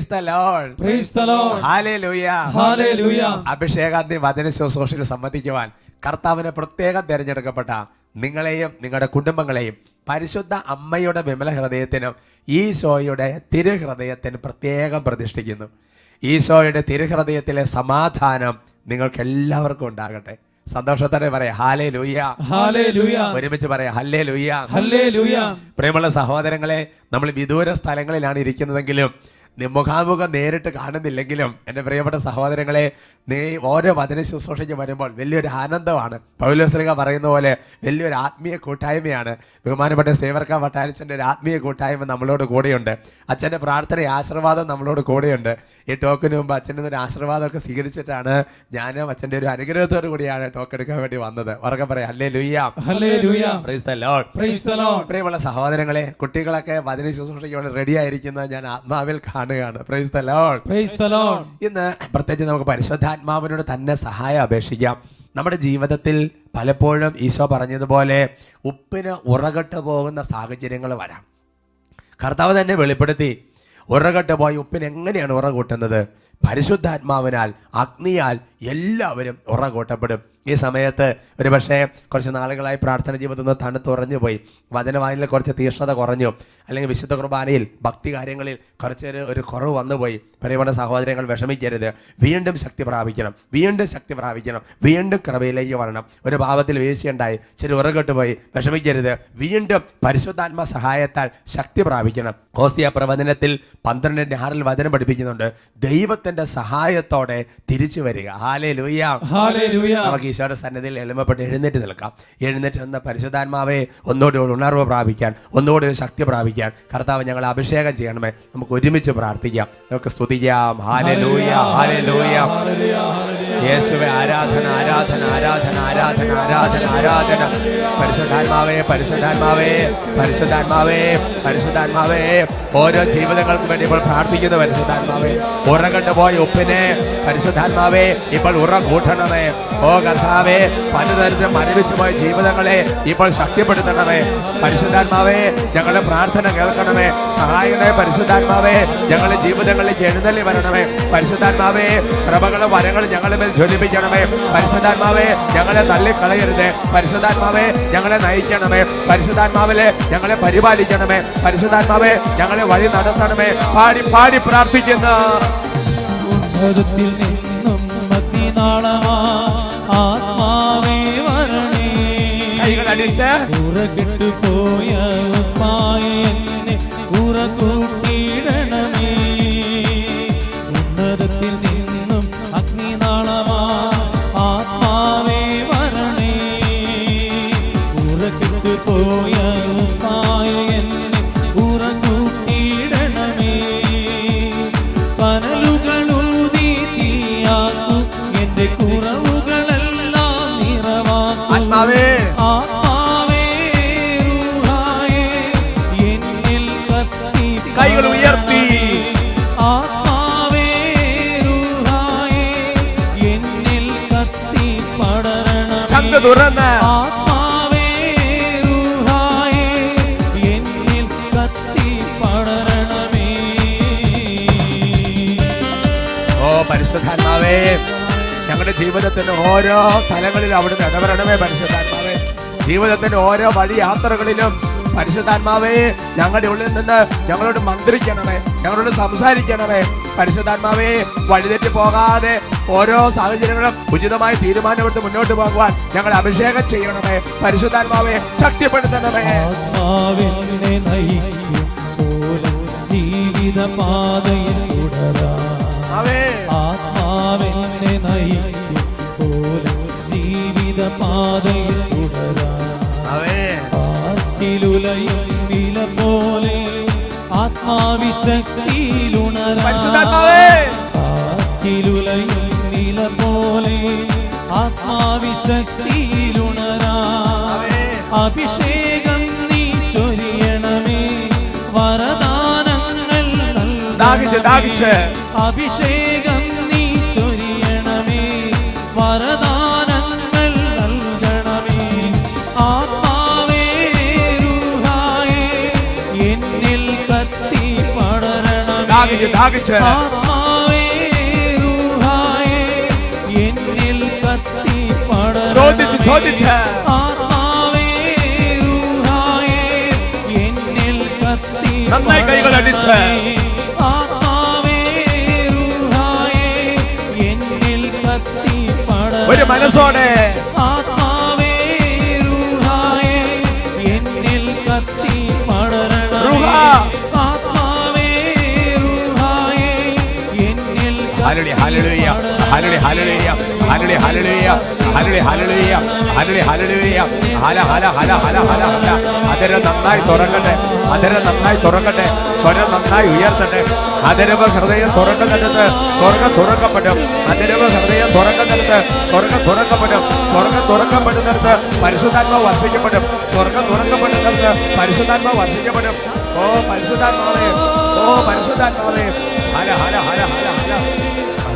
Praise the Lord. Hallelujah. Hallelujah. അഭിഷേകാന്തി വചന ശുശ്രൂഷയിൽ സംബന്ധിക്കുവാൻ കർത്താവിനെ പ്രത്യേകം തിരഞ്ഞെടുക്കപ്പെട്ട നിങ്ങളെയും നിങ്ങളുടെ കുടുംബങ്ങളെയും പരിശുദ്ധ അമ്മയുടെ വിമല ഹൃദയത്തിനും ഈശോയുടെ തിരുഹൃദയത്തിന് പ്രത്യേകം പ്രതിഷ്ഠിക്കുന്നു. ഈശോയുടെ തിരുഹൃദയത്തിലെ സമാധാനം നിങ്ങൾക്ക് എല്ലാവർക്കും ഉണ്ടാകട്ടെ. സന്തോഷത്തോടെ പറയാം ഹാലേ ലൂയ്യ ലൂയ ഒരുമിച്ച് പറയാം ഹല്ലേ ലൂയ്യ ലൂയ പ്രിയമുള്ള സഹോദരങ്ങളെ നമ്മൾ വിദൂര സ്ഥലങ്ങളിലാണ് ഇരിക്കുന്നതെങ്കിലും മുഖാമുഖം നേരിട്ട് കാണുന്നില്ലെങ്കിലും എന്റെ പ്രിയപ്പെട്ട സഹോദരങ്ങളെ നീ ഓരോ വചന ശുശ്രൂഷയ്ക്ക് വരുമ്പോൾ വലിയൊരു ആനന്ദമാണ്. പൗലോസ്ലിക പറയുന്ന പോലെ വലിയൊരു ആത്മീയ കൂട്ടായ്മയാണ്. ബഹുമാനപ്പെട്ട സേവർക്ക വട്ടാരിച്ചന്റെ ഒരു ആത്മീയ കൂട്ടായ്മ നമ്മളോട് കൂടെയുണ്ട്. അച്ഛന്റെ പ്രാർത്ഥന ആശീർവാദം നമ്മളോട് കൂടെയുണ്ട്. ഈ ടോക്കിന് മുമ്പ് അച്ഛന്റെ ഒരു ആശീർവാദമൊക്കെ സ്വീകരിച്ചിട്ടാണ് ഞാനും അച്ഛന്റെ ഒരു അനുഗ്രഹത്തോടു കൂടിയാണ് ടോക്ക് എടുക്കാൻ വേണ്ടി വന്നത്. ഉറക്കെ പറയാം. അല്ലേ ലുയ്യാം Hallelujah. Praise the Lord. Praise the Lord. പ്രിയമുള്ള സഹോദരങ്ങളെ കുട്ടികളൊക്കെ വചന ശുശ്രൂഷയ്ക്ക് റെഡി ആയിരിക്കുന്നത് ഞാൻ ആത്മാവിൽ കാണുകയാണ്. Praise Lord. ഇന്ന് പ്രത്യേകിച്ച് നമുക്ക് പരിശുദ്ധാത്മാവിനോട് തന്നെ സഹായം അപേക്ഷിക്കാം. നമ്മുടെ ജീവിതത്തിൽ പലപ്പോഴും ഈശോ പറഞ്ഞതുപോലെ ഉപ്പിന് ഉറകട്ട് പോകുന്ന സാഹചര്യങ്ങൾ വരാം. കർത്താവ് തന്നെ വെളിപ്പെടുത്തി ഉറകട്ട് പോയി ഉപ്പിന് എങ്ങനെയാണ് ഉറ കൂട്ടുന്നത് പരിശുദ്ധാത്മാവിനാൽ അഗ്നിയാൽ എല്ലാവരും ഉറ കൂട്ടപ്പെടും ഈ സമയത്ത് ഒരു പക്ഷേ കുറച്ച് നാളുകളായി പ്രാർത്ഥന ജീവിതത്തിൽ നിന്ന് തണുത്തുറഞ്ഞു പോയി. വചനവായനയിൽ കുറച്ച് തീഷ്ണത കുറഞ്ഞു. അല്ലെങ്കിൽ വിശുദ്ധ കുർബാനയിൽ ഭക്തി കാര്യങ്ങളിൽ കുറച്ചൊരു ഒരു കുറവ് വന്നുപോയി പ്രിയപ്പെട്ട സഹോദരങ്ങൾ വിഷമിക്കരുത്. വീണ്ടും ശക്തി പ്രാപിക്കണം. വീണ്ടും ശക്തി പ്രാപിക്കണം. വീണ്ടും കൃപയിലേക്ക് വരണം. ഒരു ഭാവത്തിൽ വീഴ്ചയുണ്ടായി. ചില ഉറകെട്ട് പോയി. വിഷമിക്കരുത്. വീണ്ടും പരിശുദ്ധാത്മ സഹായത്താൽ ശക്തി പ്രാപിക്കണം. ഹോസിയ പ്രവചനത്തിൽ പന്ത്രണ്ടിന്റെ ആറിൽ വചനം പഠിപ്പിക്കുന്നുണ്ട്. ദൈവത്തിന്റെ സഹായത്തോടെ തിരിച്ചു വരിക. Hallelujah. നമുക്ക് ഈശോയുടെ സന്നിധിയിൽ എളിമപ്പെട്ട് എഴുന്നേറ്റ് നിൽക്കാം. എഴുന്നേറ്റ് നിന്ന പരിശുദ്ധാത്മാവെ ഒന്നുകൂടി ഒരു ഉണർവ് പ്രാപിക്കാൻ ഒന്നുകൂടി ഒരു ശക്തി പ്രാപിക്കാൻ കർത്താവ് ഞങ്ങൾ അഭിഷേകം ചെയ്യണമേ. നമുക്ക് ഒരുമിച്ച് പ്രാർത്ഥിക്കാം. നമുക്ക് സ്തുതിക്കാം. Hallelujah hallelujah. യേശുവെ ആരാധന ആരാധന ആരാധന ആരാധന ആരാധന ആരാധന. പരിശുദ്ധാത്മാവേ പരിശുദ്ധാത്മാവേ പരിശുദ്ധാത്മാവേ പരിശുദ്ധാത്മാവേ. ഓരോ ജീവിതങ്ങൾക്കും വേണ്ടി ഇപ്പോൾ പ്രാർത്ഥിക്കുന്നു പരിശുദ്ധാത്മാവേ. ഉറകണ്ട് പോയ ഉപ്പിനെ പരിശുദ്ധാത്മാവേ ഇപ്പോൾ ഉറ കൂട്ടണമേ ഓ കർത്താവേ പലതരത്തിൽ മരവിച്ചു പോയ ജീവിതങ്ങളെ ഇപ്പോൾ ശക്തിപ്പെടുത്തണമേ. പരിശുദ്ധാത്മാവേ ഞങ്ങളുടെ പ്രാർത്ഥന കേൾക്കണമേ. സഹായകനായ പരിശുദ്ധാത്മാവേ ഞങ്ങളുടെ ജീവിതങ്ങളിലേക്ക് എഴുന്നള്ളി വരണമേ. പരിശുദ്ധാത്മാവേ പ്രഭകളും വരങ്ങളും ഞങ്ങളുടെ ജ്വലിപ്പിക്കണമേ പരിശുദ്ധാത്മാവേ ഞങ്ങളെ തള്ളിക്കളയരുത്. പരിശുദ്ധാത്മാവേ ഞങ്ങളെ നയിക്കണമേ. പരിശുദ്ധാത്മാവിലെ ഞങ്ങളെ പരിപാലിക്കണമേ. പരിശുദ്ധാത്മാവേ ഞങ്ങളെ വഴി നടത്തണമേ. പാടി പാടി പ്രാർത്ഥിക്കുന്നു. കൈകളടിച്ച്. ഉറകിട്ടു പോയ കൈകൾ ഉയർത്തി. ആത്മാവേ റൂഹായേ എന്നിൽ കത്തി പടരണം ചങ്ക് തുറന്ന്. പരിശുദ്ധാത്മാവേ ഞങ്ങളുടെ ജീവിതത്തിന്റെ ഓരോ തലങ്ങളിലും അവിടുന്ന് ഇടപെടണമേ പരിശുദ്ധാത്മാവേ. ജീവിതത്തിന്റെ ഓരോ വഴി യാത്രകളിലും പരിശുദ്ധാത്മാവേ ഞങ്ങളുടെ ഉള്ളിൽ നിന്ന് ഞങ്ങളോട് മന്ത്രിക്കണമേ ഞങ്ങളോട് സംസാരിക്കണമേ. പരിശുദ്ധാത്മാവേ വഴിതെറ്റി പോകാതെ ഓരോ സാഹചര്യങ്ങളും ഉചിതമായി തീരുമാനമെടുത്ത് മുന്നോട്ട് പോകുവാൻ ഞങ്ങൾ അഭിഷേകം ചെയ്യണമേ. പരിശുദ്ധാത്മാവേ ശക്തിപ്പെടുത്തണമേ. ആത്മാവിശക്തിയിലുണരാം പരിശുദ്ധാത്മാവേ. ആറ്റിലുലയും വില പോലെ ആത്മാവിശക്തിയിലുണരാ. അഭിഷേകം നീ ചൊരിയണമേ. വരദാനങ്ങൾ അഭിഷേകം ദാഹിച്ച് ദാഹിച്ച്. എന്നിൽ കത്തി ചോദിച്ച് ചോദിച്ച്. എന്നിൽ കത്തി നന്നായി കൈകൾ അടിച്ച്. ഒരു മനസ്സോടെ ഹലളി ഹലളിയ ഹലളി ഹലളിയ ഹലളി ഹലളിയ ഹലളി ഹലളിയ ഹലളി ഹലളിയ ഹല ഹല ഹല ഹല ഹല ഹല അതിരെ നന്നായി തുറക്കട്ടെ. അതിരെ നന്നായി തുറക്കട്ടെ. സ്വരം നന്നായി ഉയർത്തട്ടെ. അതിരവ് ഹൃദയം തുറക്കുന്നിടത്ത് സ്വർഗം തുറക്കപ്പെടും. അതിരവ് ഹൃദയം തുറക്കുന്നിടത്ത് സ്വർഗം തുറക്കപ്പെടും. സ്വർഗം തുറക്കപ്പെടുന്നിടത്ത് പരിശുദ്ധാത്മ വർഷിക്കപ്പെടും സ്വർഗം തുറക്കപ്പെടുന്നിടത്ത് പരിശുദ്ധാത്മ വർഷിക്കപ്പെടും ഓ പരിശുദ്ധാത്മാവേ ഓ പരിശുദ്ധാത്മാവേ. ഹല ഹല ഹല ഹല ഹല.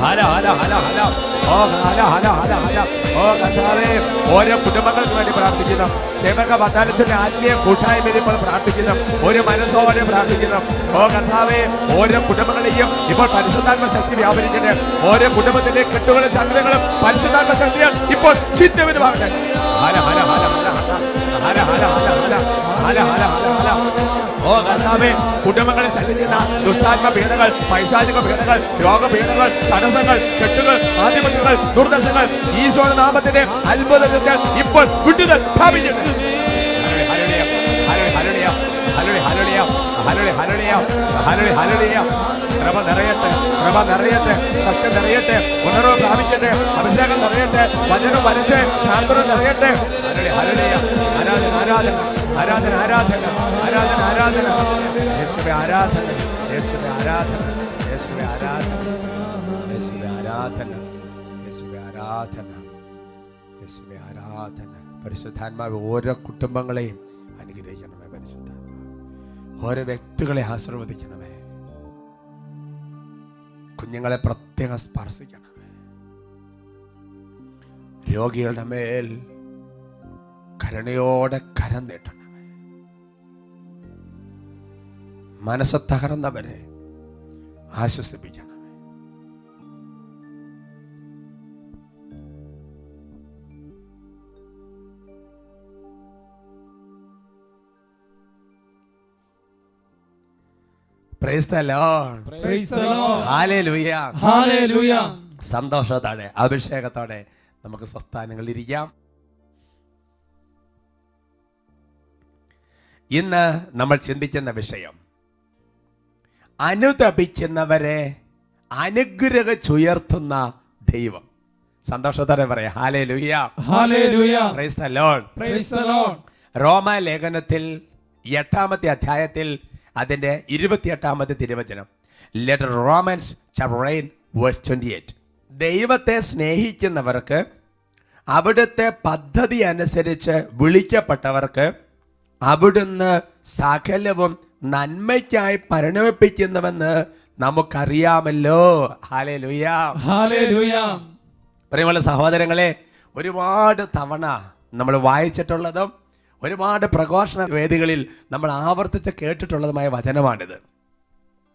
ഹല ഹല ഹല ഹല. ഓ ഹല ഹല ഹല ഹല. ഓ കഥാവേ ഓരോ കുടുംബങ്ങൾക്ക് വേണ്ടി പ്രാർത്ഥിക്കുന്നു. സേവക പത്താലച്ചന്റെ ആത്മീയ കൂട്ടായ്മയിൽ ഇപ്പോൾ പ്രാർത്ഥിക്കുന്നു. ഒരു മനസ്സോടെ പ്രാർത്ഥിക്കുന്നു. ഓ കഥാവേ ഓരോ കുടുംബങ്ങളെയും ഇപ്പോൾ പരിശുദ്ധാത്മ ശക്തി വ്യാപരിക്കട്ടെ ഓരോ കുടുംബത്തിന്റെ കെട്ടുകളും ചന്ദ്രങ്ങളും പരിശുദ്ധാത്മ ശക്തിയാണ് ഇപ്പോൾ ചിന്തവിനുമാകട്ടെ ഹല ഹല ഹല ഹല ഹല ഹല ഹല ഹല ഹല ഹല ഹല ഓ കർത്താവേ കുടുംബങ്ങളെ ചലിക്കുന്ന ദുഷ്ടാത്മ പീഡകൾ പൈശാചിക പീഡകൾ രോഗപീഡകൾ തടസ്സങ്ങൾ കെട്ടുകൾ ആധിപത്യങ്ങൾ ദുർദർശങ്ങൾ ഈശോയുടെ നാമത്തിന്റെ അത്ഭുതത്തിൽ ഇപ്പോൾ വിട്ടുതൽ പ്രാപിക്കട്ടെ ഹരളിയ ഹരളിയ ഹരളിയ ഹരളിയ ഹരളിയ ഹരളിയ ഹരളിയ ഹല്ലേലൂയ. കൃപ നിറയട്ടെ കൃപ നിറയട്ടെ ശക്തി നിറയട്ടെ ഉണർവ് പ്രാപിക്കട്ടെ അഭിഷേകം നിറയട്ടെ വചനം വരട്ടെ ശാന്തനം നിറയട്ടെ. ആരാധന ആരാധന ആരാധന ആരാധന ആരാധന ആരാധന. യേശുവെ ആരാധന യേശുവെ ആരാധന യേശുവെ ആരാധന യേശുവെ ആരാധന യേശുവെ ആരാധന യേശുവെ ആരാധന. പരിശുദ്ധാത്മാവ് ഓരോ കുടുംബങ്ങളെയും അനുഗ്രഹിക്കണമേ പരിശുദ്ധാത്മാവ്. ഓരോ വ്യക്തികളെ ആശീർവദിക്കണമേ കുഞ്ഞുങ്ങളെ പ്രത്യേകം സ്പർശിക്കണം. രോഗികളുടെ മേൽ കരുണയോടെ കരം നീട്ടണം. മനസ്സ് തകർന്നവരെ ആശ്വസിപ്പിക്കണമേ സന്തോഷത്തോടെ അഭിഷേകത്തോടെ നമുക്ക് സ്വസ്ഥാനങ്ങളിരിക്കാം ഇന്ന് നമ്മൾ ചിന്തിക്കുന്ന വിഷയം അനുതപിക്കുന്നവരെ അനുഗ്രഹിച്ചുയർത്തുന്ന ദൈവം. സന്തോഷത്തോടെ പറയാം ഹാലേ ലുയ്യ. Price the Lord. റോമ ലേഖനത്തിൽ എട്ടാമത്തെ അധ്യായത്തിൽ അതിന്റെ ഇരുപത്തിയെട്ടാമത്തെ തിരുവചനം. Letter Romans chapter verse twenty eight ദൈവത്തെ സ്നേഹിക്കുന്നവർക്ക് അവിടുത്തെ പദ്ധതി അനുസരിച്ച് വിളിക്കപ്പെട്ടവർക്ക് അവിടുന്ന് സകലവും നന്മയ്ക്കായി പരിണമിപ്പിക്കുന്നുവെന്ന് നമുക്കറിയാമല്ലോ. ഹാലേ Hallelujah. പ്രിയമുള്ള സഹോദരങ്ങളെ ഒരുപാട് തവണ നമ്മൾ വായിച്ചിട്ടുള്ളതും ഒരുപാട് പ്രഘോഷണ വേദികളിൽ നമ്മൾ ആവർത്തിച്ച് കേട്ടിട്ടുള്ളതുമായ വചനമാണിത്.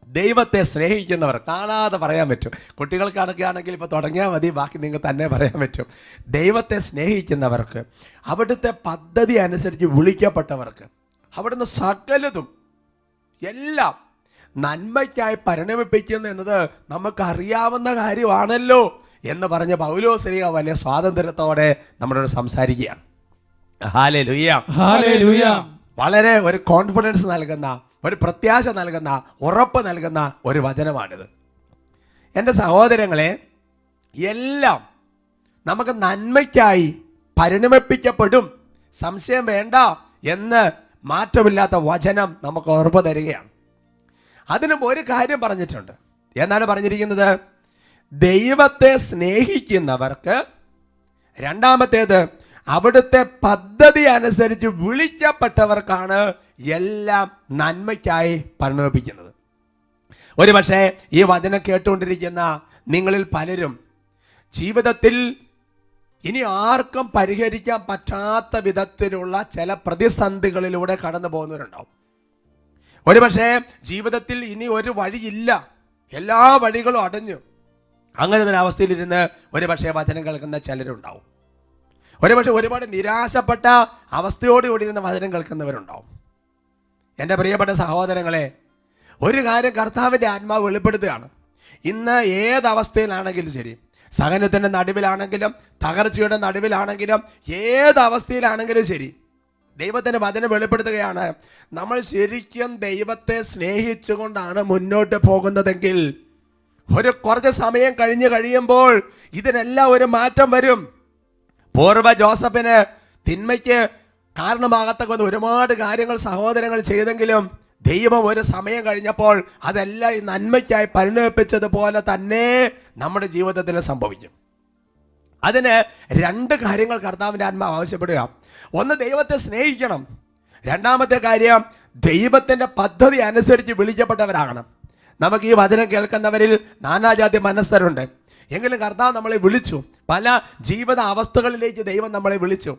ദൈവത്തെ സ്നേഹിക്കുന്നവർ കാണാതെ പറയാൻ പറ്റും. കുട്ടികൾക്കാണൊക്കെ ആണെങ്കിൽ ഇപ്പോൾ തുടങ്ങിയാൽ മതി ബാക്കി നിങ്ങൾക്ക് തന്നെ പറയാൻ പറ്റും. ദൈവത്തെ സ്നേഹിക്കുന്നവർക്ക് അവിടുത്തെ പദ്ധതി അനുസരിച്ച് വിളിക്കപ്പെട്ടവർക്ക് അവിടുന്ന് സകലതും എല്ലാം നന്മയ്ക്കായി പരിണമിപ്പിക്കുന്നു എന്നത് നമുക്കറിയാവുന്ന കാര്യമാണല്ലോ എന്ന് പറഞ്ഞ പൗലോസ്ലിക വലിയ സ്വാതന്ത്ര്യത്തോടെ നമ്മളോട് സംസാരിക്കുകയാണ്. വളരെ ഒരു കോൺഫിഡൻസ് നൽകുന്ന ഒരു പ്രത്യാശ നൽകുന്ന ഉറപ്പ് നൽകുന്ന ഒരു വചനമാണിത്. എന്റെ സഹോദരങ്ങളെ എല്ലാം നമുക്ക് നന്മയ്ക്കായി പരിണമിപ്പിക്കപ്പെടും. സംശയം വേണ്ട എന്ന് മാറ്റമില്ലാത്ത വചനം നമുക്ക് ഉറപ്പ് തരികയാണ്. അതിനും ഒരു കാര്യം പറഞ്ഞിട്ടുണ്ട്. എന്നാണ് പറഞ്ഞിരിക്കുന്നത്? ദൈവത്തെ സ്നേഹിക്കുന്നവർക്ക് രണ്ടാമത്തേത് അവിടുത്തെ പദ്ധതി അനുസരിച്ച് വിളിക്കപ്പെട്ടവർക്കാണ് എല്ലാം നന്മയ്ക്കായി പരിണമിപ്പിക്കുന്നത്. ഒരു പക്ഷേ ഈ വചനം കേട്ടുകൊണ്ടിരിക്കുന്ന നിങ്ങളിൽ പലരും ജീവിതത്തിൽ ഇനി ആർക്കും പരിഹരിക്കാൻ പറ്റാത്ത വിധത്തിലുള്ള ചില പ്രതിസന്ധികളിലൂടെ കടന്നു പോകുന്നവരുണ്ടാവും. ഒരുപക്ഷെ ജീവിതത്തിൽ ഇനി ഒരു വഴിയില്ല. എല്ലാ വഴികളും അടഞ്ഞു. അങ്ങനെ ഒരു അവസ്ഥയിലിരുന്ന് ഒരു പക്ഷേ വചനം കേൾക്കുന്ന ചിലരുണ്ടാവും. ഒരു പക്ഷേ ഒരുപാട് നിരാശപ്പെട്ട അവസ്ഥയോടുകൂടി ഇരുന്ന് വചനം കേൾക്കുന്നവരുണ്ടാവും. എന്റെ പ്രിയപ്പെട്ട സഹോദരങ്ങളെ ഒരു കാര്യം കർത്താവിന്റെ ആത്മാവ് വെളിപ്പെടുത്തുകയാണ്. ഇന്ന് ഏതവസ്ഥയിലാണെങ്കിലും ശരി സഹനത്തിന്റെ നടുവിലാണെങ്കിലും തകർച്ചയുടെ നടുവിലാണെങ്കിലും ഏതവസ്ഥയിലാണെങ്കിലും ശരി ദൈവത്തിന്റെ വചനം വെളിപ്പെടുത്തുകയാണ്. നമ്മൾ ശരിക്കും ദൈവത്തെ സ്നേഹിച്ചുകൊണ്ടാണ് മുന്നോട്ട് പോകുന്നതെങ്കിൽ ഒരു കുറച്ച് സമയം കഴിഞ്ഞ് കഴിയുമ്പോൾ ഇതിനെല്ലാം ഒരു മാറ്റം വരും. പൂർവ ജോസഫിന് തിന്മയ്ക്ക് കാരണമാകത്തക്ക ഒരുപാട് കാര്യങ്ങൾ സഹോദരങ്ങൾ ചെയ്തെങ്കിലും ദൈവം ഒരു സമയം കഴിഞ്ഞപ്പോൾ അതെല്ലാം ഈ നന്മയ്ക്കായി പരിണമിപ്പിച്ചതുപോലെ തന്നെ നമ്മുടെ ജീവിതത്തിൽ സംഭവിക്കും. അതിന് രണ്ട് കാര്യങ്ങൾ കർത്താവിന്റെ ആത്മാവ് ആവശ്യപ്പെടുക. ഒന്ന് ദൈവത്തെ സ്നേഹിക്കണം. രണ്ടാമത്തെ കാര്യം ദൈവത്തിന്റെ പദ്ധതി അനുസരിച്ച് വിളിക്കപ്പെട്ടവരാകണം. നമുക്ക് ഈ വചനം കേൾക്കുന്നവരിൽ നാനാജാതി മനസ്സരുണ്ട്. എങ്കിലും കർത്താവ് നമ്മളെ വിളിച്ചു. പല ജീവിത അവസ്ഥകളിലേക്ക് ദൈവം നമ്മളെ വിളിച്ചു.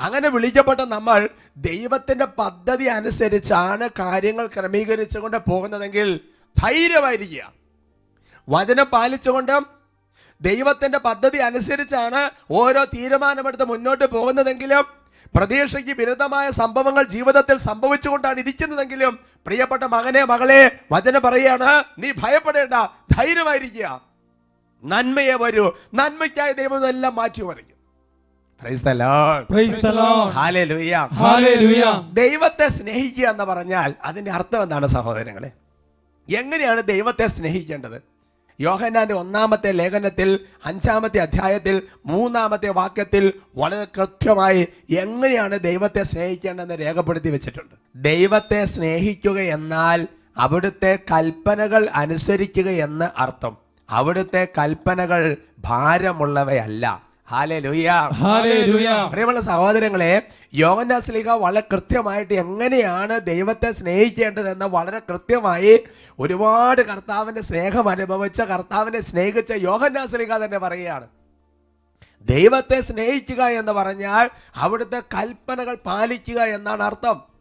അങ്ങനെ വിളിക്കപ്പെട്ട നമ്മൾ ദൈവത്തിന്റെ പദ്ധതി അനുസരിച്ചാണ് കാര്യങ്ങൾ ക്രമീകരിച്ചുകൊണ്ട് പോകുന്നതെങ്കിൽ ധൈര്യമായിരിക്കുക. വചനം പാലിച്ചുകൊണ്ട് ദൈവത്തിന്റെ പദ്ധതി അനുസരിച്ചാണ് ഓരോ തീരുമാനമെടുത്ത് മുന്നോട്ട് പോകുന്നതെങ്കിലും പ്രതീക്ഷയ്ക്ക് വിരുദ്ധമായ സംഭവങ്ങൾ ജീവിതത്തിൽ സംഭവിച്ചുകൊണ്ടാണ് ഇരിക്കുന്നതെങ്കിലും പ്രിയപ്പെട്ട മകനെ മകളെ വചനം പറയാണ് നീ ഭയപ്പെടേണ്ട ധൈര്യമായിരിക്കുക. നന്മയെ വരൂ. നന്മയ്ക്കായി ദൈവം എല്ലാം മാറ്റി മറിക്കും. ദൈവത്തെ സ്നേഹിക്കുക എന്ന് പറഞ്ഞാൽ അതിന്റെ അർത്ഥം എന്താണ് സഹോദരങ്ങളെ? എങ്ങനെയാണ് ദൈവത്തെ സ്നേഹിക്കേണ്ടത്? യോഹനാന്റെ ഒന്നാമത്തെ ലേഖനത്തിൽ അഞ്ചാമത്തെ അധ്യായത്തിൽ മൂന്നാമത്തെ വാക്യത്തിൽ വളരെ കൃത്യമായി എങ്ങനെയാണ് ദൈവത്തെ സ്നേഹിക്കേണ്ടതെന്ന് രേഖപ്പെടുത്തി വെച്ചിട്ടുണ്ട്. ദൈവത്തെ സ്നേഹിക്കുക എന്നാൽ അവിടുത്തെ കൽപ്പനകൾ അനുസരിക്കുക എന്ന് അർത്ഥം. അവിടുത്തെ കൽപ്പനകൾ ഭാരമുള്ളവയല്ല. പ്രിയമുള്ള സഹോദരങ്ങളെ യോഗനാസ്ലിക വളരെ കൃത്യമായിട്ട് എങ്ങനെയാണ് ദൈവത്തെ സ്നേഹിക്കേണ്ടതെന്ന് വളരെ കൃത്യമായി ഒരുപാട് കർത്താവിന്റെ സ്നേഹം അനുഭവിച്ച കർത്താവിനെ സ്നേഹിച്ച യോഗനാസ്ലിക തന്നെ പറയുകയാണ്. ദൈവത്തെ സ്നേഹിക്കുക എന്ന് പറഞ്ഞാൽ അവിടുത്തെ കൽപ്പനകൾ പാലിക്കുക എന്നാണ് അർത്ഥം.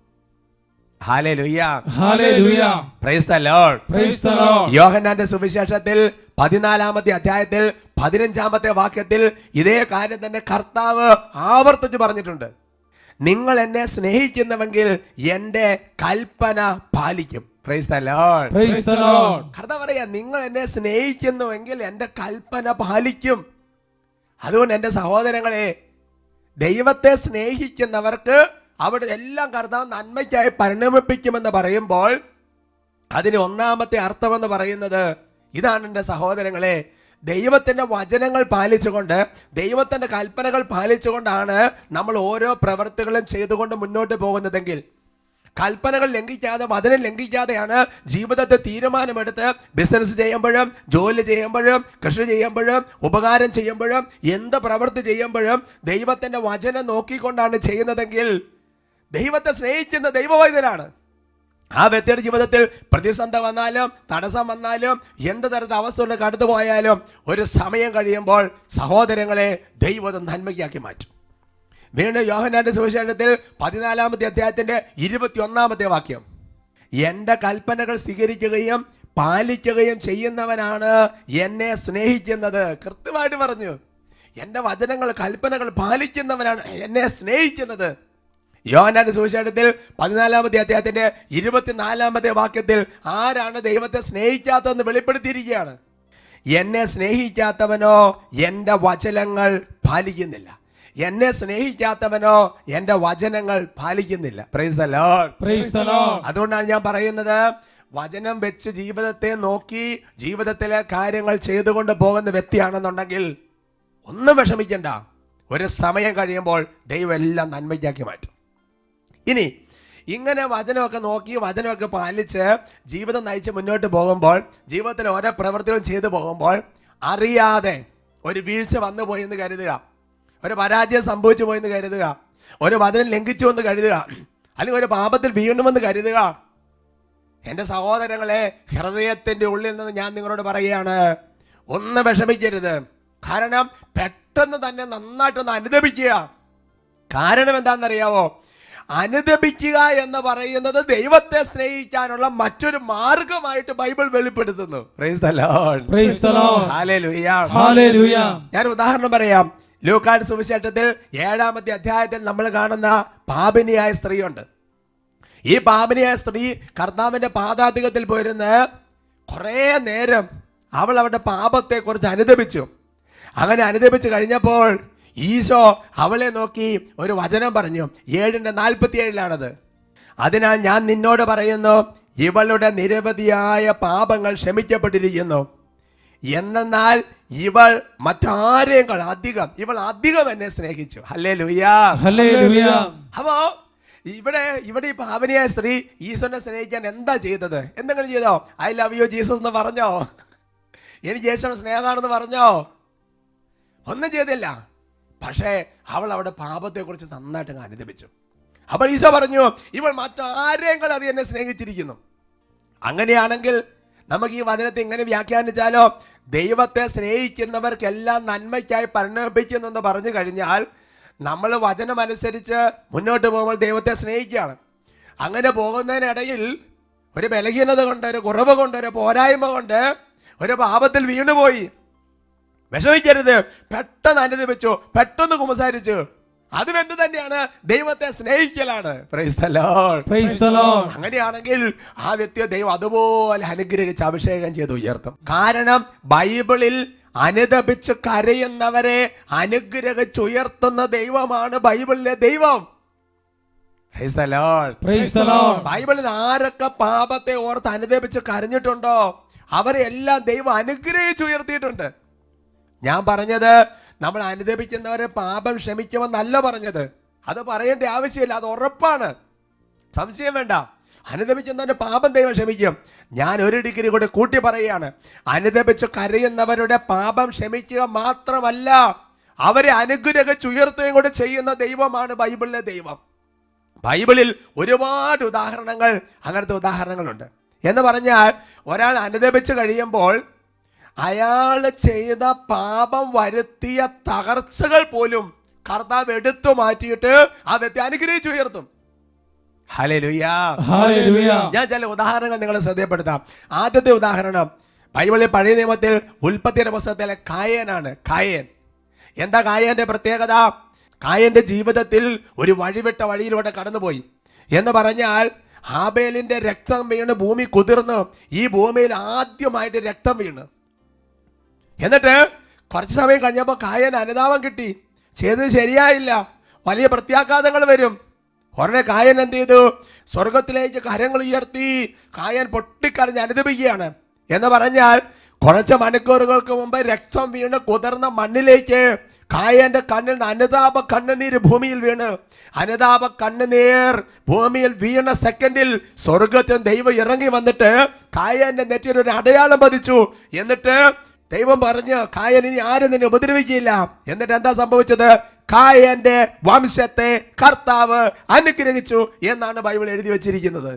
യോഹന്നാന്റെ സുവിശേഷത്തിൽ പതിനാലാമത്തെ അധ്യായത്തിൽ പതിനഞ്ചാമത്തെ വാക്യത്തിൽ ഇതേ കാര്യം തന്നെ കർത്താവ് ആവർത്തിച്ച് പറഞ്ഞിട്ടുണ്ട്. നിങ്ങൾ എന്നെ സ്നേഹിക്കുന്നവെങ്കിൽ എന്റെ കൽപ്പന പാലിക്കും. കർത്താവ് പറയാ നിങ്ങൾ എന്നെ സ്നേഹിക്കുന്നുവെങ്കിൽ എന്റെ കൽപ്പന പാലിക്കും. അതുകൊണ്ട് എന്റെ സഹോദരങ്ങളെ ദൈവത്തെ സ്നേഹിക്കുന്നവർക്ക് അവിടെ എല്ലാം കർത്താവ് നന്മയ്ക്കായി പരിണമിപ്പിക്കുമെന്ന് പറയുമ്പോൾ അതിന് ഒന്നാമത്തെ അർത്ഥമെന്ന് പറയുന്നത് ഇതാണ് എന്റെ സഹോദരങ്ങളെ ദൈവത്തിന്റെ വചനങ്ങൾ പാലിച്ചുകൊണ്ട് ദൈവത്തിന്റെ കൽപ്പനകൾ പാലിച്ചുകൊണ്ടാണ് നമ്മൾ ഓരോ പ്രവൃത്തികളും ചെയ്തുകൊണ്ട് മുന്നോട്ട് പോകുന്നതെങ്കിൽ. കൽപ്പനകൾ ലംഘിക്കാതെ വചനം ലംഘിക്കാതെയാണ് ജീവിതത്തെ തീരുമാനമെടുത്ത് ബിസിനസ് ചെയ്യുമ്പോഴും ജോലി ചെയ്യുമ്പോഴും കൃഷി ചെയ്യുമ്പോഴും ഉപകാരം ചെയ്യുമ്പോഴും എന്ത് പ്രവൃത്തി ചെയ്യുമ്പോഴും ദൈവത്തിന്റെ വചനം നോക്കിക്കൊണ്ടാണ് ചെയ്യുന്നതെങ്കിൽ ദൈവത്തെ സ്നേഹിക്കുന്ന ദൈവവൈദ്യനാണ്. ആ വ്യക്തിയുടെ ജീവിതത്തിൽ പ്രതിസന്ധി വന്നാലും തടസ്സം വന്നാലും എന്ത് തരത്തിൽ അവസ്ഥ കടന്നു പോയാലും ഒരു സമയം കഴിയുമ്പോൾ സഹോദരങ്ങളെ ദൈവം നന്മയ്ക്കാക്കി മാറ്റും. വീണ്ടും യോഹനാന്റെ സുവിശേഷത്തിൽ പതിനാലാമത്തെ അധ്യായത്തിന്റെ ഇരുപത്തി ഒന്നാമത്തെ വാക്യം. എന്റെ കൽപ്പനകൾ സ്വീകരിക്കുകയും പാലിക്കുകയും ചെയ്യുന്നവനാണ് എന്നെ സ്നേഹിക്കുന്നത്. കൃത്യമായിട്ട് പറഞ്ഞു. എന്റെ വചനങ്ങൾ കൽപ്പനകൾ പാലിക്കുന്നവനാണ് എന്നെ സ്നേഹിക്കുന്നത്. യോഹന്നാന്റെ സുവിശേഷത്തിൽ പതിനാലാമത്തെ അദ്ദേഹത്തിന്റെ ഇരുപത്തിനാലാമത്തെ വാക്യത്തിൽ ആരാണ് ദൈവത്തെ സ്നേഹിക്കാത്തതെന്ന് വെളിപ്പെടുത്തിയിരിക്കുകയാണ്. എന്നെ സ്നേഹിക്കാത്തവനോ എന്റെ വചനങ്ങൾ പാലിക്കുന്നില്ല. എന്നെ സ്നേഹിക്കാത്തവനോ എന്റെ വചനങ്ങൾ പാലിക്കുന്നില്ല. Praise Lord. അതുകൊണ്ടാണ് ഞാൻ പറയുന്നത് വചനം വെച്ച് ജീവിതത്തെ നോക്കി ജീവിതത്തിലെ കാര്യങ്ങൾ ചെയ്തുകൊണ്ട് പോകുന്ന വ്യക്തിയാണെന്നുണ്ടെങ്കിൽ ഒന്നും വിഷമിക്കണ്ട. ഒരു സമയം കഴിയുമ്പോൾ ദൈവം എല്ലാം നന്മയ്ക്കാക്കി മാറ്റും. ഇനി ഇങ്ങനെ വചനമൊക്കെ നോക്കി വചനമൊക്കെ പാലിച്ച് ജീവിതം നയിച്ച് മുന്നോട്ട് പോകുമ്പോൾ ജീവിതത്തിൽ ഓരോ പ്രവൃത്തികളും ചെയ്തു പോകുമ്പോൾ അറിയാതെ ഒരു വീഴ്ച വന്നു പോയി എന്ന് കരുതുക. ഒരു പരാജയം സംഭവിച്ചു പോയെന്ന് കരുതുക. ഒരു വചനം ലംഘിച്ചു എന്ന് കരുതുക. അല്ലെങ്കിൽ ഒരു പാപത്തിൽ വീണ്ടുമെന്ന് കരുതുക. എന്റെ സഹോദരങ്ങളെ ഹൃദയത്തിന്റെ ഉള്ളിൽ നിന്ന് ഞാൻ നിങ്ങളോട് പറയുകയാണ് ഒന്ന് വിഷമിക്കരുത്. കാരണം പെട്ടെന്ന് തന്നെ നന്നായിട്ടൊന്ന് അനുദപിക്കുക. കാരണം എന്താണെന്നറിയാവോ? അനുദപിക്കുക എന്ന് പറയുന്നത് ദൈവത്തെ സ്നേഹിക്കാനുള്ള മറ്റൊരു മാർഗമായിട്ട് ബൈബിൾ വെളിപ്പെടുത്തുന്നു. ഞാൻ ഉദാഹരണം പറയാം. ലൂക്കാട് സുവിശേഷത്തിൽ ഏഴാമത്തെ അധ്യായത്തിൽ നമ്മൾ കാണുന്ന പാപിനിയായ സ്ത്രീയുണ്ട്. ഈ പാപിനിയായ സ്ത്രീ കർത്താവിന്റെ പാതാധികത്തിൽ പോയിരുന്ന് കുറേ നേരം അവൾ അവരുടെ പാപത്തെ കുറിച്ച് അനുദപിച്ചു. അങ്ങനെ അനുദപിച്ചു കഴിഞ്ഞപ്പോൾ ഈശോ അവളെ നോക്കി ഒരു വചനം പറഞ്ഞു. ഏഴിന്റെ നാൽപ്പത്തി ഏഴിലാണത് അതിനാൽ ഞാൻ നിന്നോട് പറയുന്നു ഇവളുടെ നിരവധിയായ പാപങ്ങൾ ക്ഷമിക്കപ്പെട്ടിരിക്കുന്നു. എന്നാൽ ഇവൾ മറ്റാരെയും അധികം ഇവൾ അധികം എന്നെ സ്നേഹിച്ചു. ഹല്ലേ ലുയാ. അപ്പോ ഇവിടെ ഇവിടെ ഈ പാവനിയായ സ്ത്രീ ഈശോനെ സ്നേഹിക്കാൻ എന്താ ചെയ്തത്? എന്തെങ്കിലും ചെയ്തോ? ഐ ലവ് യു ജീസസ് എന്ന് പറഞ്ഞോ? എനിക്ക് യേശുവിനെ സ്നേഹമാണെന്ന് പറഞ്ഞോ? ഒന്നും ചെയ്തില്ല. പക്ഷേ അവൾ അവിടെ പാപത്തെക്കുറിച്ച് നന്നായിട്ട് അനുദപിച്ചു. അപ്പോൾ ഈശോ പറഞ്ഞു ഇവൾ മറ്റാരെയും അത് എന്നെ സ്നേഹിച്ചിരിക്കുന്നു. അങ്ങനെയാണെങ്കിൽ നമുക്ക് ഈ വചനത്തെ ഇങ്ങനെ വ്യാഖ്യാനിച്ചാലോ? ദൈവത്തെ സ്നേഹിക്കുന്നവർക്കെല്ലാം നന്മയ്ക്കായി പരിണമിപ്പിക്കുന്നു എന്ന് പറഞ്ഞു കഴിഞ്ഞാൽ നമ്മൾ വചനമനുസരിച്ച് മുന്നോട്ട് പോകുമ്പോൾ ദൈവത്തെ സ്നേഹിക്കുകയാണ്. അങ്ങനെ പോകുന്നതിനിടയിൽ ഒരു ബലഹീനത കൊണ്ട് ഒരു കുറവ് കൊണ്ട് ഒരു പോരായ്മ കൊണ്ട് ഒരു പാപത്തിൽ വീണുപോയി. വിഷമിക്കരുത്. പെട്ടെന്ന് അനുദപിച്ചു പെട്ടെന്ന് കുമ്പസാരിച്ചു. അതും എന്ത് തന്നെയാണ്? ദൈവത്തെ സ്നേഹിക്കലാണ്. അങ്ങനെയാണെങ്കിൽ ആ വ്യക്തിയെ ദൈവം അതുപോലെ അനുഗ്രഹിച്ച് അഭിഷേകം ചെയ്ത് ഉയർത്തും. കാരണം ബൈബിളിൽ അനുദപിച്ച് കരയുന്നവരെ അനുഗ്രഹിച്ചുയർത്തുന്ന ദൈവമാണ് ബൈബിളിലെ ദൈവം. ബൈബിളിൽ ആരൊക്കെ പാപത്തെ ഓർത്ത് അനുദപിച്ച് കരഞ്ഞിട്ടുണ്ടോ? അവരെ എല്ലാം ദൈവം അനുഗ്രഹിച്ചുയർത്തിയിട്ടുണ്ട് ഞാൻ പറഞ്ഞത് നമ്മൾ അനുദപിക്കുന്നവരെ പാപം ക്ഷമിക്കുമെന്നല്ല പറഞ്ഞത്. അത് പറയേണ്ട ആവശ്യമില്ല അത് ഉറപ്പാണ്. സംശയം വേണ്ട. അനുദപിക്കുന്നവന്റെ പാപം ദൈവം ക്ഷമിക്കും. ഞാൻ ഒരു ഡിഗ്രി കൂടെ കൂട്ടി പറയുകയാണ്. അനുദപിച്ച് കരയുന്നവരുടെ പാപം ക്ഷമിക്കുക മാത്രമല്ല അവരെ അനുഗ്രഹിച്ചുയർത്തുകയും കൂടെ ചെയ്യുന്ന ദൈവമാണ് ബൈബിളിലെ ദൈവം. ബൈബിളിൽ ഒരുപാട് ഉദാഹരണങ്ങൾ അങ്ങനത്തെ ഉദാഹരണങ്ങളുണ്ട്. എന്ന് പറഞ്ഞാൽ ഒരാൾ അനുദപിച്ച് കഴിയുമ്പോൾ അയാൾ ചെയ്ത പാപം വരുത്തിയ തകർച്ചകൾ പോലും കർത്താവ് എടുത്തു മാറ്റിയിട്ട് ആ വ്യക്തി അനുഗ്രഹിച്ചു ഉയർത്തും. ഞാൻ ചില ഉദാഹരണങ്ങൾ നിങ്ങളെ ശ്രദ്ധപ്പെടുത്താം ആദ്യത്തെ ഉദാഹരണം ബൈബിളിൽ പഴയ നിയമത്തിൽ ഉൽപ്പത്തിയുടെ പുസ്തകത്തിലെ കായനാണ് കായൻ. എന്താ കായന്റെ പ്രത്യേകത? കായന്റെ ജീവിതത്തിൽ ഒരു വഴിവിട്ട വഴിയിലൂടെ കടന്നുപോയി. എന്ന് പറഞ്ഞാൽ ആബേലിന്റെ രക്തം വീണ് ഭൂമി കുതിർന്ന് ഈ ഭൂമിയിൽ ആദ്യമായിട്ട് രക്തം വീണ്. എന്നിട്ട് കുറച്ച് സമയം കഴിഞ്ഞപ്പോൾ കായൻ അനുതാപം കിട്ടി. ചെയ്തത് ശരിയായില്ല. വലിയ പ്രത്യാഘാതങ്ങൾ വരും. ഉടനെ കായൻ എന്ത് ചെയ്തു? സ്വർഗത്തിലേക്ക് കരങ്ങൾ ഉയർത്തി കായൻ പൊട്ടിക്കരഞ്ഞ് അനുദപിക്കുകയാണ്. എന്ന് പറഞ്ഞാൽ കുറച്ച് മണിക്കൂറുകൾക്ക് മുമ്പ് രക്തം വീണ് കുതിർന്ന മണ്ണിലേക്ക് കായന്റെ കണ്ണിൽ നിന്ന് അനുതാപ കണ്ണുനീര് ഭൂമിയിൽ വീണ്. അനുതാപ കണ്ണുനീർ ഭൂമിയിൽ വീണ സെക്കൻഡിൽ സ്വർഗത്തിൽ ദൈവം ഇറങ്ങി വന്നിട്ട് കായന്റെ നെറ്റിയിൽ ഒരു അടയാളം പതിച്ചു. എന്നിട്ട് ദൈവം പറഞ്ഞു കായൻ ഇനി ആരും നിന്നെ ഉപദ്രവിക്കില്ല എന്നിട്ട് എന്താ സംഭവിച്ചത്? കായന്റെ വംശത്തെ കർത്താവ് അനുഗ്രഹിച്ചു എന്നാണ് ബൈബിൾ എഴുതി വെച്ചിരിക്കുന്നത്.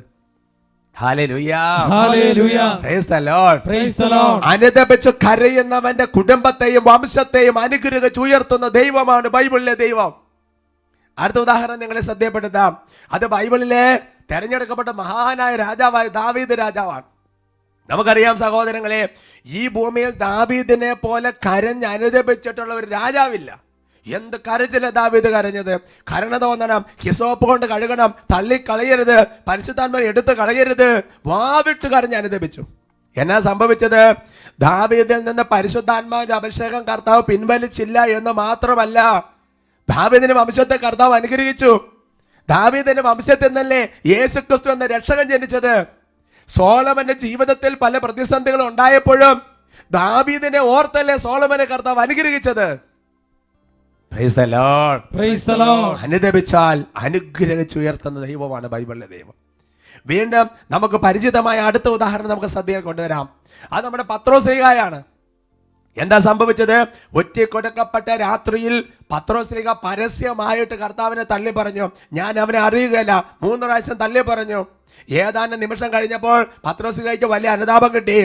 അനുദപിച്ചു Hallelujah. Praise the Lord. Praise the Lord. അനുദപിച്ച് കരയുന്നവന്റെ കുടുംബത്തെയും വംശത്തെയും അനുഗ്രഹിച്ചു ഉയർത്തുന്ന ദൈവമാണ് ബൈബിളിലെ ദൈവം. അടുത്ത ഉദാഹരണം നിങ്ങളെ ശ്രദ്ധയപ്പെടുത്താം. അത് ബൈബിളിലെ തെരഞ്ഞെടുക്കപ്പെട്ട മഹാനായ രാജാവായ ദാവീദ് രാജാവാണ്. നമുക്കറിയാം സഹോദരങ്ങളെ ഈ ഭൂമിയിൽ ദാവീദിനെ പോലെ കരഞ്ഞ് അനുദപിച്ചിട്ടുള്ള ഒരു രാജാവില്ല. എന്ത് കരച്ചില്ല ദാവീദ് കരഞ്ഞത്? കരണ തോന്നണം ഹിസോപ്പ് കൊണ്ട് കഴുകണം തള്ളിക്കളയരുത് പരിശുദ്ധാത്മ എടുത്ത് കളയരുത് വാവിട്ട് കരഞ്ഞ് അനുദപിച്ചു. എന്നാ സംഭവിച്ചത്? ദാവീദിൽ നിന്ന് പരിശുദ്ധാത്മാവിന്റെ അഭിഷേകം കർത്താവ് പിൻവലിച്ചില്ല എന്ന് മാത്രമല്ല ദാവീദിന് വംശത്തെ കർത്താവ് അനുഗ്രഹിച്ചു. ദാവീദിന്റെ വംശത്തിൽ നിന്നല്ലേ യേശുക്രിസ്തു എന്ന രക്ഷകൻ ജനിച്ചത്? സോളമന്റെ ജീവിതത്തിൽ പല പ്രതിസന്ധികൾ ഉണ്ടായപ്പോഴും ദാവീദിനെ ഓർത്തല്ലേ സോളമനെ കർത്താവ് അനുഗ്രഹിച്ചത്. അനുദപിച്ചാൽ അനുഗ്രഹിച്ചുയർത്തുന്ന ദൈവമാണ് ബൈബിളിലെ ദൈവം. വീണ്ടും നമുക്ക് പരിചിതമായ അടുത്ത ഉദാഹരണം നമുക്ക് ശ്രദ്ധയിൽ കൊണ്ടുവരാം. അത് നമ്മുടെ പത്രോശ്രീകായാണ് എന്താ സംഭവിച്ചത്? ഒറ്റ കൊടുക്കപ്പെട്ട രാത്രിയിൽ പത്രോശ്രീക പരസ്യമായിട്ട് കർത്താവിനെ തള്ളി പറഞ്ഞു. ഞാൻ അവനെ അറിയുകയില്ല. മൂന്ന് പ്രാവശ്യം തള്ളി പറഞ്ഞു. ഏതാനും നിമിഷം കഴിഞ്ഞപ്പോൾ പത്രോശ്രീകയ്ക്ക് വലിയ അനുതാപം കിട്ടി.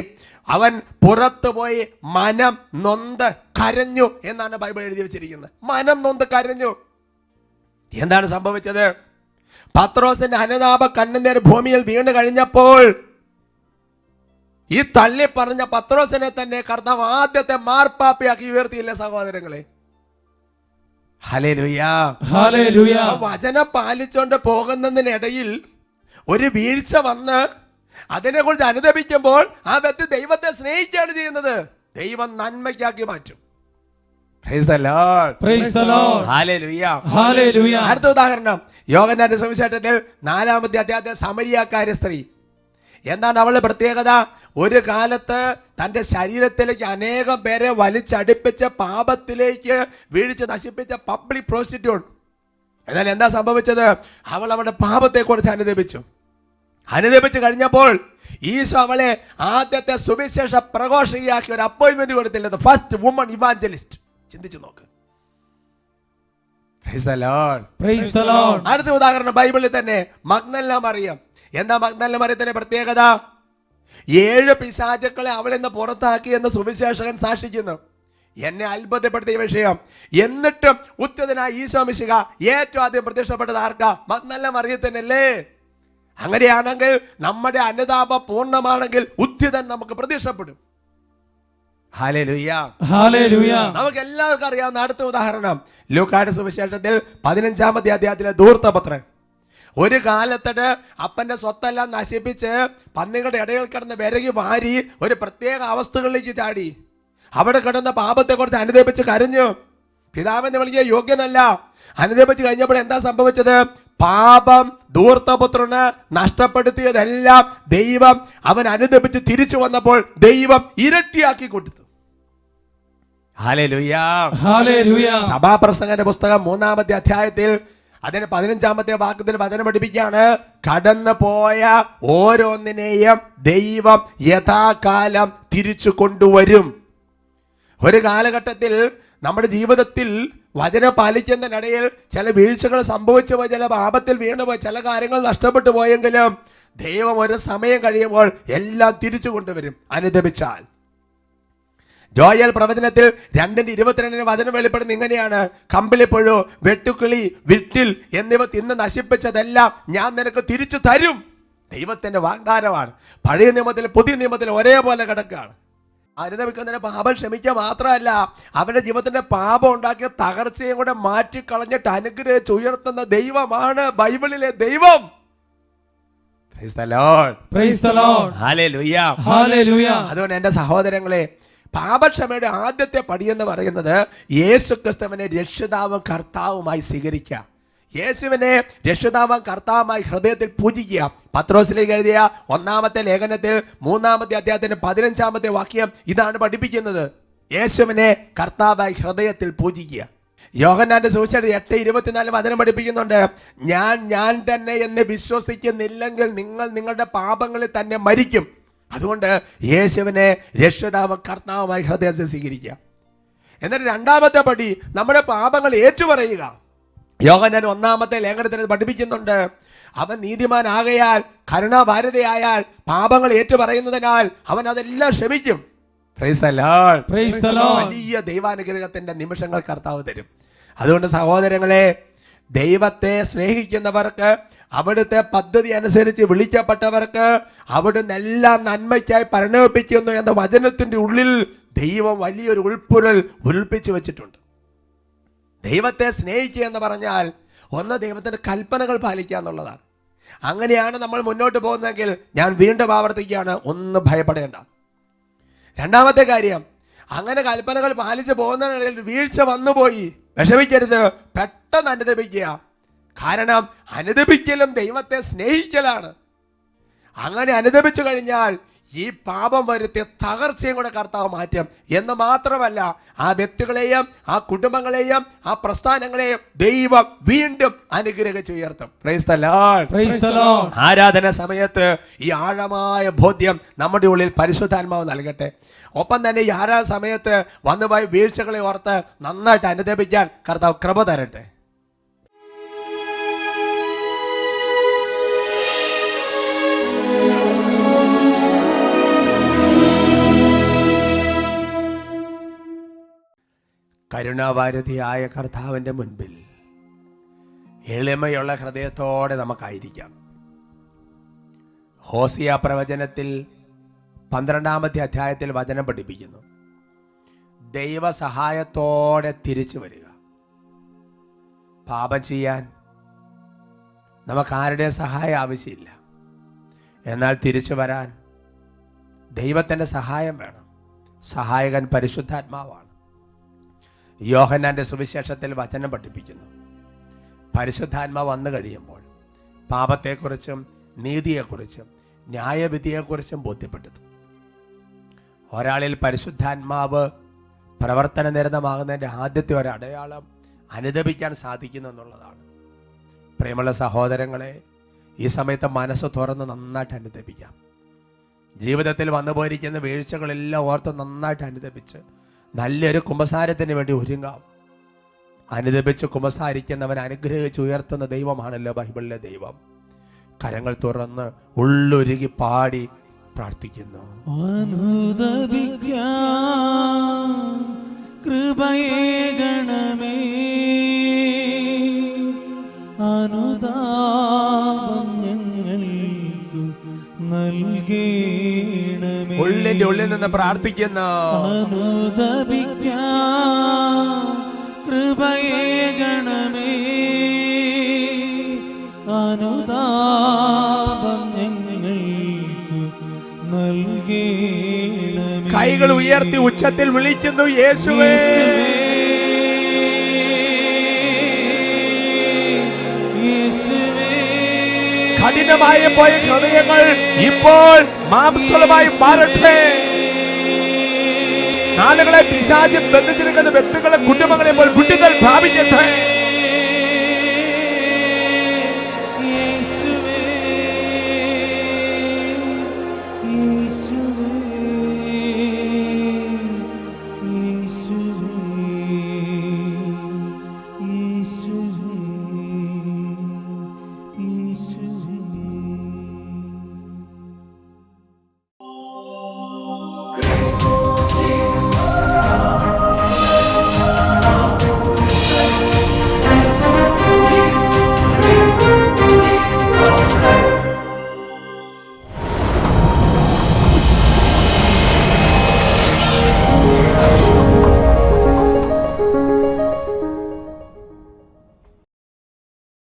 അവൻ പുറത്തു പോയി മനം നൊന്ത് കരഞ്ഞു എന്നാണ് ബൈബിൾ എഴുതി വെച്ചിരിക്കുന്നത്. മനം നൊന്ത് കരഞ്ഞു. എന്താണ് സംഭവിച്ചത്? പത്രോസിന്റെ അനുതാപ കണ്ണുനീർ ഭൂമിയിൽ വീണ് കഴിഞ്ഞപ്പോൾ ഈ തള്ളി പറഞ്ഞ പത്രോസിനെ തന്നെ കർത്താവ് ആദ്യത്തെ മാർപ്പാപ്പയാക്കി ഉയർത്തിയില്ല സഹോദരങ്ങളെ? വചന പാലിച്ചോണ്ട് ആ വചനം പാലിച്ചുകൊണ്ട് പോകുന്നതിനിടയിൽ ഒരു വീഴ്ച വന്ന് അതിനെക്കുറിച്ച് അനുദപിക്കുമ്പോൾ ആ വ്യക്തി ദൈവത്തെ സ്നേഹിക്കുകയാണ് ചെയ്യുന്നത്. ദൈവം നന്മയ്ക്കാക്കി മാറ്റും. അടുത്ത ഉദാഹരണം. യോഗനാന്റെ സുവിശേഷത്തിൽ നാലാമത്തെ അധ്യായത്തിൽ സമരിയാക്കാരി സ്ത്രീ. എന്താണ് അവളുടെ പ്രത്യേകത? ഒരു കാലത്ത് തന്റെ ശരീരത്തിലേക്ക് അനേകം പേരെ വലിച്ചടിപ്പിച്ച പാപത്തിലേക്ക് വീഴ്ച നശിപ്പിച്ച പബ്ലിക് പ്രോസ്റ്റിറ്റ്യൂട്ട്. എന്നാൽ എന്താ സംഭവിച്ചത്? അവൾ അവളുടെ പാപത്തെക്കുറിച്ച് അനുദപിച്ചു. അനുദപിച്ച് കഴിഞ്ഞപ്പോൾ ഈശോ അവളെ ആദ്യത്തെ സുവിശേഷ പ്രഘോഷയാക്കി ഒരു അപ്പോയിൻമെന്റ് കൊടുത്തില്ല ഫസ്റ്റ് വുമൺ ഇവാഞ്ചലിസ്റ്റ് ചിന്തിച്ചു നോക്ക്. അടുത്ത ഉദാഹരണം ബൈബിളിൽ തന്നെ മഗ്നല്ല മറിയം എന്താ മഗ്നല്ല മറിയത്തിന്റെ പ്രത്യേകത? ഏഴ് പിശാചുക്കളെ അവളിൽ നിന്ന് പുറത്താക്കി എന്ന് സുവിശേഷകൻ സാക്ഷിക്കുന്നു. എന്നെ അത്ഭുതപ്പെടുത്തിയ വിഷയം. എന്നിട്ടും ഉത്തതനായ ഈശോ മിശിക ഏറ്റവും ആദ്യം പ്രത്യക്ഷപ്പെട്ടത് ആർക്കാ? മഗ്നല്ല മറിയത്തിനല്ലേ അങ്ങനെയാണെങ്കിൽ നമ്മുടെ അനുതാപ പൂർണമാണെങ്കിൽ ഉദ്ധിതൻ നമുക്ക് പ്രത്യക്ഷപ്പെടും. നമുക്ക് എല്ലാവർക്കും അറിയാവുന്ന അടുത്ത ഉദാഹരണം. ലൂക്കാട് സുവിശേഷത്തിൽ പതിനഞ്ചാമത്തെ അധ്യായത്തിലെ ദൂർത്തപത്രൻ ഒരു കാലത്തിട്ട് അപ്പന്റെ സ്വത്തെല്ലാം നശിപ്പിച്ച് പന്നികളുടെ ഇടയിൽ കിടന്ന് വിരകി വാരി ഒരു പ്രത്യേക അവസ്ഥകളിലേക്ക് ചാടി. അവിടെ കിടന്ന പാപത്തെക്കുറിച്ച് അനുദപിച്ച് കരഞ്ഞു. പിതാവിനെ വിളിക്കുക യോഗ്യനല്ല. അനുദപിച്ച് കഴിഞ്ഞപ്പോൾ എന്താ സംഭവിച്ചത്? പാപം ധൂർത്തപുത്രന് നഷ്ടപ്പെടുത്തിയതെല്ലാം ദൈവം അവൻ അനുദപിച്ച് തിരിച്ചു വന്നപ്പോൾ ദൈവം ഇരട്ടിയാക്കി കൊടുത്തു. സഭാപ്രസംഗന്റെ പുസ്തകം മൂന്നാമത്തെ അധ്യായത്തിൽ അതിന് പതിനഞ്ചാമത്തെ വാക്യത്തിൽ വചനം പഠിപ്പിക്കുകയാണ്. കടന്നു പോയ ഓരോന്നിനെയും ദൈവം യഥാകാലം തിരിച്ചു കൊണ്ടുവരും. ഒരു കാലഘട്ടത്തിൽ നമ്മുടെ ജീവിതത്തിൽ വചനം പാലിക്കുന്നതിനിടയിൽ ചില വീഴ്ചകൾ സംഭവിച്ചു പോയി ചില പാപത്തിൽ വീണുപോയി ചില കാര്യങ്ങൾ നഷ്ടപ്പെട്ടു പോയെങ്കിലും ദൈവം ഒരു സമയം കഴിയുമ്പോൾ എല്ലാം തിരിച്ചു കൊണ്ടുവരും അനുദപിച്ചാൽ. ജോയൽ പ്രവചനത്തിൽ രണ്ടിന്റെ ഇരുപത്തിരണ്ടിന് വചനം വെളിപ്പെടുന്ന ഇങ്ങനെയാണ്. കമ്പിളിപ്പുഴു വെട്ടുക്കിളി വിട്ടിൽ എന്നിവ തിന്ന് നശിപ്പിച്ചതെല്ലാം ഞാൻ നിനക്ക് തിരിച്ചു തരും. ദൈവത്തിന്റെ വാഗ്ദാനമാണ്. പഴയ നിയമത്തിൽ പുതിയ നിയമത്തിൽ ഒരേപോലെ കിടക്കുകയാണ്. അനുദമിക്കുന്നതിന് പാപം ക്ഷമിക്കുക മാത്രമല്ല അവന്റെ ജീവിതത്തിന്റെ പാപം ഉണ്ടാക്കിയ തകർച്ചയും കൂടെ മാറ്റിക്കളഞ്ഞിട്ട് അനുഗ്രഹിച്ച് ഉയർത്തുന്ന ദൈവമാണ് ബൈബിളിലെ ദൈവം. അതുകൊണ്ട് എന്റെ സഹോദരങ്ങളെ പാപക്ഷമയുടെ ആദ്യത്തെ പടിയെന്ന് പറയുന്നത് യേശു ക്രിസ്തുവിനെ രക്ഷിതാവും കർത്താവുമായി സ്വീകരിക്കുക. യേശുവിനെ രക്ഷിതാവും കർത്താവുമായി ഹൃദയത്തിൽ പൂജിക്കുക. പത്രോസിലേക്ക് എഴുതിയ ഒന്നാമത്തെ ലേഖനത്തിൽ മൂന്നാമത്തെ അദ്ദേഹത്തിന്റെ പതിനഞ്ചാമത്തെ വാക്യം ഇതാണ് പഠിപ്പിക്കുന്നത്. യേശുവിനെ കർത്താവായി ഹൃദയത്തിൽ പൂജിക്കുക. യോഹന്നാന്റെ സുവിശേഷം എട്ട് ഇരുപത്തിനാല് വചനം പഠിപ്പിക്കുന്നുണ്ട് ഞാൻ ഞാൻ തന്നെ എന്ന് വിശ്വസിക്കുന്നില്ലെങ്കിൽ നിങ്ങൾ നിങ്ങളുടെ പാപങ്ങളിൽ തന്നെ മരിക്കും. അതുകൊണ്ട് യേശുവിനെ രക്ഷിതാവ് കർത്താവുമായി ഹൃദയത്തിൽ സ്വീകരിക്കുക. എന്നിട്ട് രണ്ടാമത്തെ പടി നമ്മുടെ പാപങ്ങൾ ഏറ്റുപറയുക. യോഗനാൻ ഒന്നാമത്തെ ലേഖനത്തിൽ പഠിപ്പിക്കുന്നുണ്ട്. അവൻ നീതിമാനാകയാൽ കരുണാഭാരതയായാൽ പാപങ്ങൾ ഏറ്റുപറയുന്നതിനാൽ അവൻ അതെല്ലാം ക്ഷമിക്കും. വലിയ ദൈവാനുഗ്രഹത്തിന്റെ നിമിഷങ്ങൾ കർത്താവ് തരും. അതുകൊണ്ട് സഹോദരങ്ങളെ ദൈവത്തെ സ്നേഹിക്കുന്നവർക്ക് അവിടുത്തെ പദ്ധതി അനുസരിച്ച് വിളിക്കപ്പെട്ടവർക്ക് അവിടുന്ന് എല്ലാ നന്മയ്ക്കായി പരിണമിപ്പിക്കുന്നു എന്ന വചനത്തിന്റെ ഉള്ളിൽ ദൈവം വലിയൊരു ഉൾപ്പുരൽ ഉൽപ്പിച്ചു വെച്ചിട്ടുണ്ട്. ദൈവത്തെ സ്നേഹിക്കുക എന്ന് പറഞ്ഞാൽ ഒന്ന് ദൈവത്തിന്റെ കൽപ്പനകൾ പാലിക്കുക എന്നുള്ളതാണ്. അങ്ങനെയാണ് നമ്മൾ മുന്നോട്ട് പോകുന്നതെങ്കിൽ ഞാൻ വീണ്ടും ആവർത്തിക്കുകയാണ് ഒന്ന് ഭയപ്പെടേണ്ട. രണ്ടാമത്തെ കാര്യം അങ്ങനെ കൽപ്പനകൾ പാലിച്ച് പോകുന്നതിനിടയിൽ വീഴ്ച വന്നുപോയി വിഷമിക്കരുത് പെട്ടെന്ന് അനുദപിക്കുക. കാരണം അനുദപിക്കലും ദൈവത്തെ സ്നേഹിക്കലാണ്. അങ്ങനെ അനുദപിച്ചു കഴിഞ്ഞാൽ ഈ പാപം വരുത്തിയ തകർച്ചയും കൂടെ കർത്താവ് മാറ്റും. എന്ന് മാത്രമല്ല ആ വ്യക്തികളെയും ആ കുടുംബങ്ങളെയും ആ പ്രസ്ഥാനങ്ങളെയും ദൈവം വീണ്ടും അനുഗ്രഹിച്ച് ഉയർത്തും. ആരാധന സമയത്ത് ഈ ആഴമായ ബോധ്യം നമ്മുടെ ഉള്ളിൽ പരിശുദ്ധാത്മാവ് നൽകട്ടെ. ഒപ്പം തന്നെ ഈ ആരാധന സമയത്ത് വന്നുപോയ വീഴ്ചകളെ ഓർത്ത് നന്നായിട്ട് അനുദപിക്കാൻ കർത്താവ് കൃപ തരട്ടെ. കരുണാഭാരതിയായ കർത്താവിന്റെ മുൻപിൽ എളിമയുള്ള ഹൃദയത്തോടെ നമുക്കായിരിക്കാം. ഹോസിയ പ്രവചനത്തിൽ പന്ത്രണ്ടാമത്തെ അധ്യായത്തിൽ വചനം പഠിപ്പിക്കുന്നു. ദൈവസഹായത്തോടെ തിരിച്ചു വരിക. പാപം ചെയ്യാൻ നമുക്കാരുടെ സഹായം ആവശ്യമില്ല. എന്നാൽ തിരിച്ചു വരാൻ ദൈവത്തിന്റെ സഹായം വേണം. സഹായകൻ പരിശുദ്ധാത്മാവാണ്. യോഹന്നാന്റെ സുവിശേഷത്തിൽ വചനം പഠിപ്പിക്കുന്നു. പരിശുദ്ധാത്മ വന്നു കഴിയുമ്പോൾ പാപത്തെക്കുറിച്ചും നീതിയെക്കുറിച്ചും ന്യായവിധിയെക്കുറിച്ചും ബോധ്യപ്പെട്ടത് ഒരാളിൽ പരിശുദ്ധാത്മാവ് പ്രവർത്തന നിരതമാകുന്നതിന്റെ ആദ്യത്തെ ഒരു അടയാളം അനുദപിക്കാൻ സാധിക്കുന്നു എന്നുള്ളതാണ്. പ്രിയമുള്ള സഹോദരങ്ങളെ ഈ സമയത്ത് മനസ്സ് തുറന്ന് നന്നായിട്ട് അനുദപിക്കാം. ജീവിതത്തിൽ വന്നു പോയിരിക്കുന്ന വീഴ്ചകളെല്ലാം ഓർത്ത് നന്നായിട്ട് അനുദപിച്ച് നല്ലൊരു കുമ്പസാരത്തിന് വേണ്ടി ഒരുങ്ങാം. അനുദപിച്ച് കുമ്പസാരിക്കുന്നവൻ അനുഗ്രഹിച്ച് ഉയർത്തുന്ന ദൈവമാണല്ലോ ബൈബിളിലെ ദൈവം. കരങ്ങൾ തുറന്ന് ഉള്ളൊരുകി പാടി പ്രാർത്ഥിക്കുന്നു. കൃപയേ ഗണമേ. അനുതാപം ഞങ്ങൾക്ക് നൽകേണമേ ഉള്ളിന്റെ ഉള്ളിൽ നിന്ന് പ്രാർത്ഥിക്കുന്നു. കൃപയേ ഗണമേ. അനുതാപം ഞങ്ങൾക്ക് നൽകേണമേ. കൈകൾ ഉയർത്തി ഉച്ചത്തിൽ വിളിക്കുന്നു യേശുവേ. കഠിനമായി പോയ ഹൃദയങ്ങൾ ഇപ്പോൾ മാംസലമായി മാറട്ടെ. നാളുകളെ പിശാചി ബന്ധിച്ചിരിക്കുന്ന വ്യക്തികളെ കുടുംബങ്ങളെ ഇപ്പോൾ കുട്ടികൾ പ്രാപിക്കട്ടെ